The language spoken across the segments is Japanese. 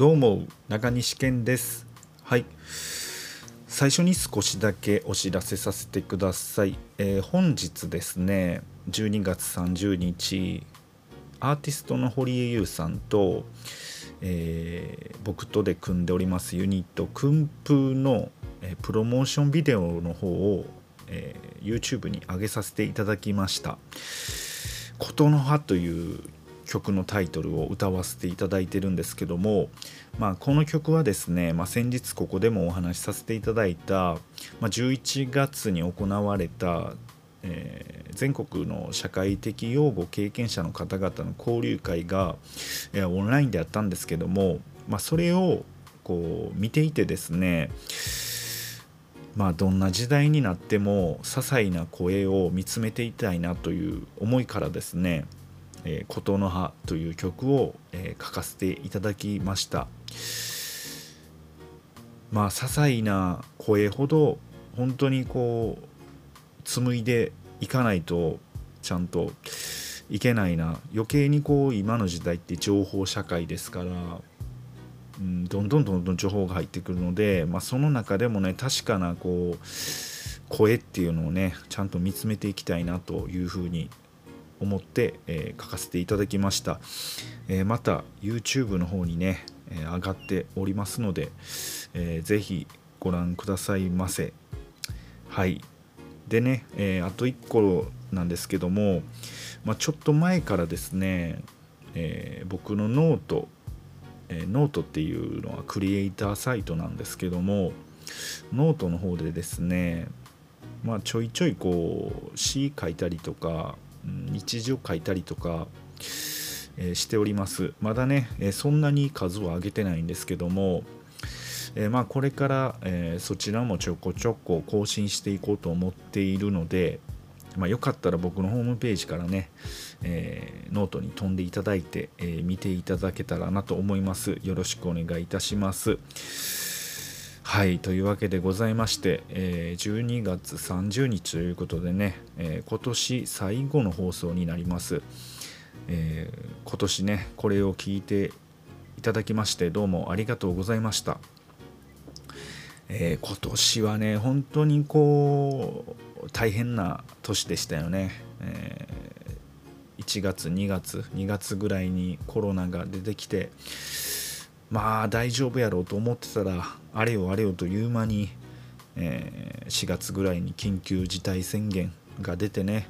どうも中西健です。はい。最初に少しだけお知らせさせてください、えー、本日ですね12月30日アーティストの堀江優さんと、えー、僕とで組んでおりますユニットくんぷーの、えー、プロモーションビデオの方を、え YouTube に上げさせていただきました「琴の葉」という曲のタイトルを歌わせていただいてるんですけども、まあ、この曲はですね、まあ、先日ここでもお話しさせていただいた、まあ、11月に行われた、えー、全国の社会的養護経験者の方々の交流会が、えー、オンラインであったんですけども、まあ、それをこう見ていてですねまあどんな時代になっても些細な声を見つめていたいなという思いからですね「えー、琴の葉」という曲を、えー、書かせていただきました。まあ些細な声ほど本当にこう紡いでいかないとちゃんといけないな。余計にこう今の時代って情報社会ですから、うん、どんどんどんどん情報が入ってくるので、まあ、その中でもね確かなこう声っていうのをねちゃんと見つめていきたいなというふうに思って、えー、書かせていただきました、えー、また YouTube の方にね、えー、上がっておりますので、えー、ぜひご覧くださいませ。はい。でね、えあと1個なんですけども、まあ、ちょっと前からですね、え僕の note、えノートっていうのはクリエイターサイトなんですけどもノートの方でですねまあちょいちょいこう詩書いたりとか日常書いたりとか、え、しております。まだね、え、そんなに数を上げてないんですけども、え、まあこれから、えそちらもちょこちょこ更新していこうと思っているので、まあ、よかったら僕のホームページからね、えノートに飛んでいただいて、え見ていただけたらなと思います。よろしくお願いいたします。はいというわけでございまして、えー、12月30日ということでね、えー、今年最後の放送になります、えー、今年ねこれを聞いていただきましてどうもありがとうございました、え今年はね本当にこう大変な年でしたよね、え1月2月2月ぐらいにコロナが出てきてまあ大丈夫やろうと思ってたらあれよあれよという間に、えー、4月ぐらいに緊急事態宣言が出てね、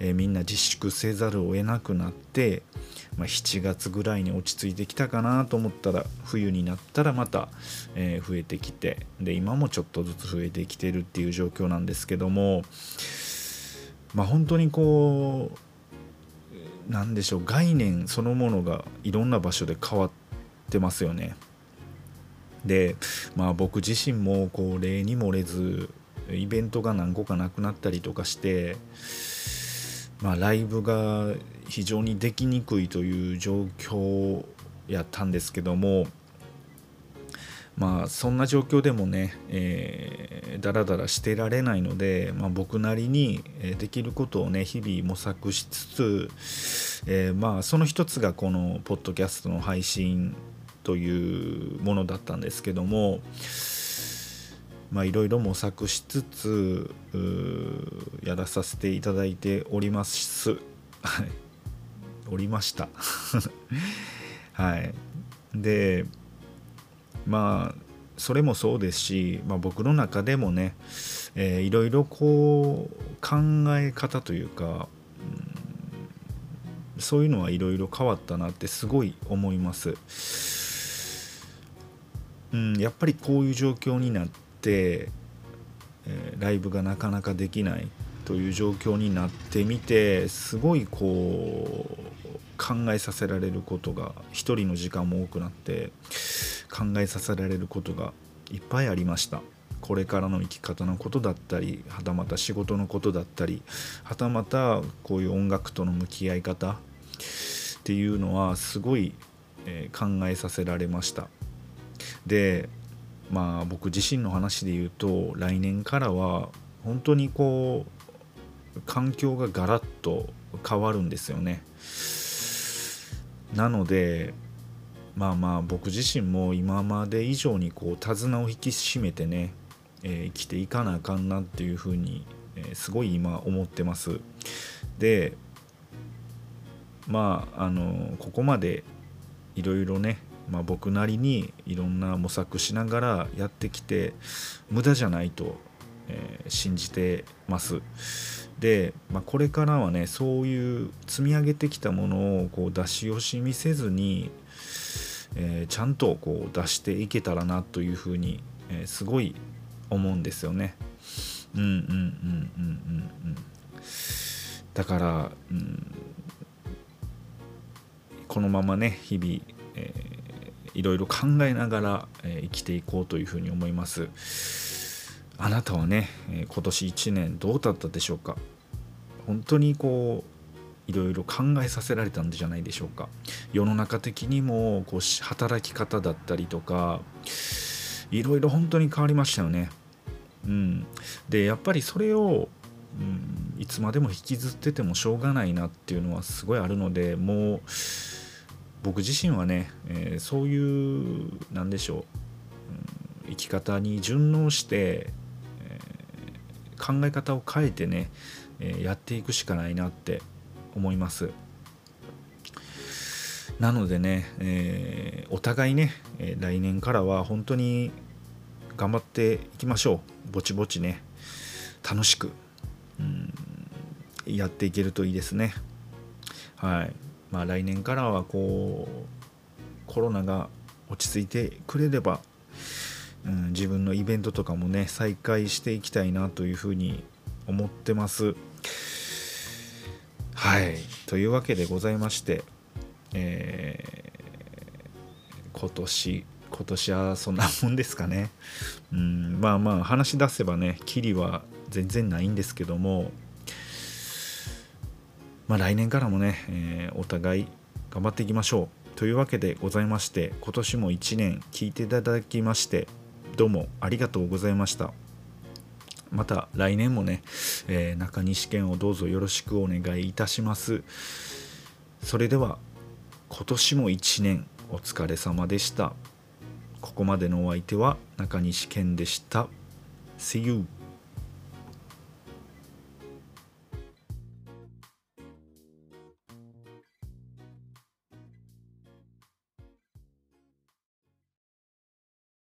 えー、みんな自粛せざるを得なくなって、まあ、7月ぐらいに落ち着いてきたかなと思ったら冬になったらまた、えー、増えてきてで今もちょっとずつ増えてきてるっていう状況なんですけどもまあ本当にこうなんでしょう概念そのものがいろんな場所で変わってってますよね。でまあ僕自身もこう例に漏れずイベントが何個かなくなったりとかしてまあライブが非常にできにくいという状況やったんですけどもまあそんな状況でもね、えー、だらだらしてられないので、まあ、僕なりにできることをね日々模索しつつ、えー、まあその一つがこのポッドキャストの配信というものだったんですけどもまあいろいろ模索しつつやらさせていただいております。おりました。はい。でまあそれもそうですし、まあ、僕の中でもね、えー、いろいろこう考え方というか、うん、そういうのはいろいろ変わったなってすごい思います。うん、やっぱりこういう状況になって、えー、ライブがなかなかできないという状況になってみてすごいこう考えさせられることが一人の時間も多くなって考えさせられることがいっぱいありました。これからの生き方のことだったりはたまた仕事のことだったりはたまたこういう音楽との向き合い方っていうのはすごい、え、考えさせられました。でまあ僕自身の話で言うと来年からは本当にこう環境がガラッと変わるんですよね。なのでまあまあ僕自身も今まで以上にこう手綱を引き締めてね、えー、生きていかなあかんなっていうふうに、えー、すごい今思ってます。でまああのここまでいろいろね、まあ、僕なりにいろんな模索しながらやってきて無駄じゃないと、えー、信じてますで、まあ、これからはねそういう積み上げてきたものをこう出し惜しみせずに、えー、ちゃんとこう出していけたらなというふうに、えー、すごい思うんですよね。うんうんうんうんうんうん。だから、うん、このままね日々、え、いろいろ考えながら、え、生きていこうというふうに思います。あなたはね、え、今年1年どうだったでしょうか？本当にこういろいろ考えさせられたんじゃないでしょうか？世の中的にもこう働き方だったりとかいろいろ本当に変わりましたよね。うん、でやっぱりそれを、うん、いつまでも引きずっててもしょうがないなっていうのはすごいあるのでもう僕自身はね、えー、そういうなんでしょう、うん、生き方に順応して、えー、考え方を変えてね、えー、やっていくしかないなって思います。なのでね、えー、お互いね、え、来年からは本当に頑張っていきましょう。ぼちぼちね、楽しく、うん、やっていけるといいですね。はい。まあ来年からはこう、コロナが落ち着いてくれれば、うん、自分のイベントとかもね、再開していきたいなというふうに思ってます。はい。というわけでございまして、えー、今年今年はそんなもんですかね。うん、まあまあ話し出せばね、キリは全然ないんですけども、まあ来年からもね、えー、お互い頑張っていきましょう。というわけでございまして、今年も1年聞いていただきまして、どうもありがとうございました。また来年もね、えー、中西県をどうぞよろしくお願いいたします。それでは今年も1年お疲れ様でした。ここまでのお相手は中西健でした。See you!